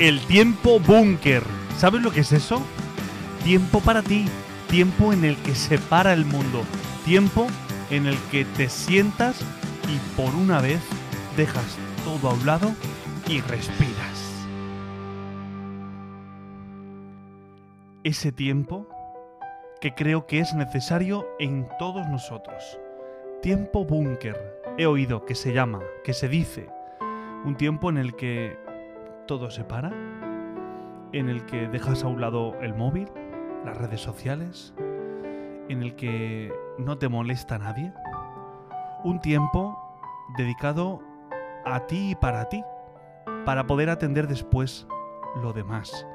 el tiempo búnker. ¿Sabes lo que es eso? Tiempo para ti, tiempo en el que se para el mundo, tiempo en el que te sientas y por una vez dejas todo a un lado y respiras. Ese tiempo que creo que es necesario en todos nosotros. Tiempo búnker. He oído que se llama, que se dice. Un tiempo en el que todo se para, en el que dejas a un lado el móvil, las redes sociales, en el que no te molesta nadie. Un tiempo dedicado a ti y para ti, para poder atender después lo demás,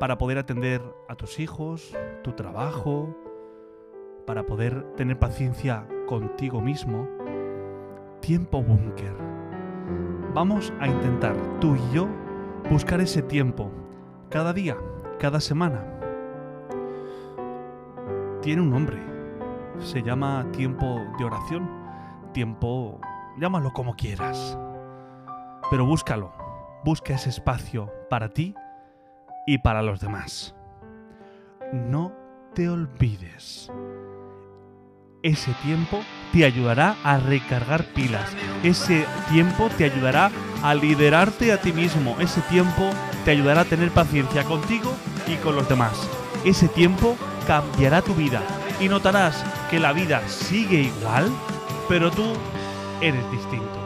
para poder atender a tus hijos, tu trabajo, para poder tener paciencia contigo mismo. Tiempo búnker. Vamos a intentar, tú y yo, buscar ese tiempo, cada día, cada semana. Tiene un nombre, se llama tiempo de oración, tiempo, llámalo como quieras. Pero búscalo, busca ese espacio para ti y para los demás. No te olvides. Ese tiempo te ayudará a recargar pilas. Ese tiempo te ayudará a liderarte a ti mismo. Ese tiempo te ayudará a tener paciencia contigo y con los demás. Ese tiempo cambiará tu vida y notarás que la vida sigue igual, pero tú eres distinto.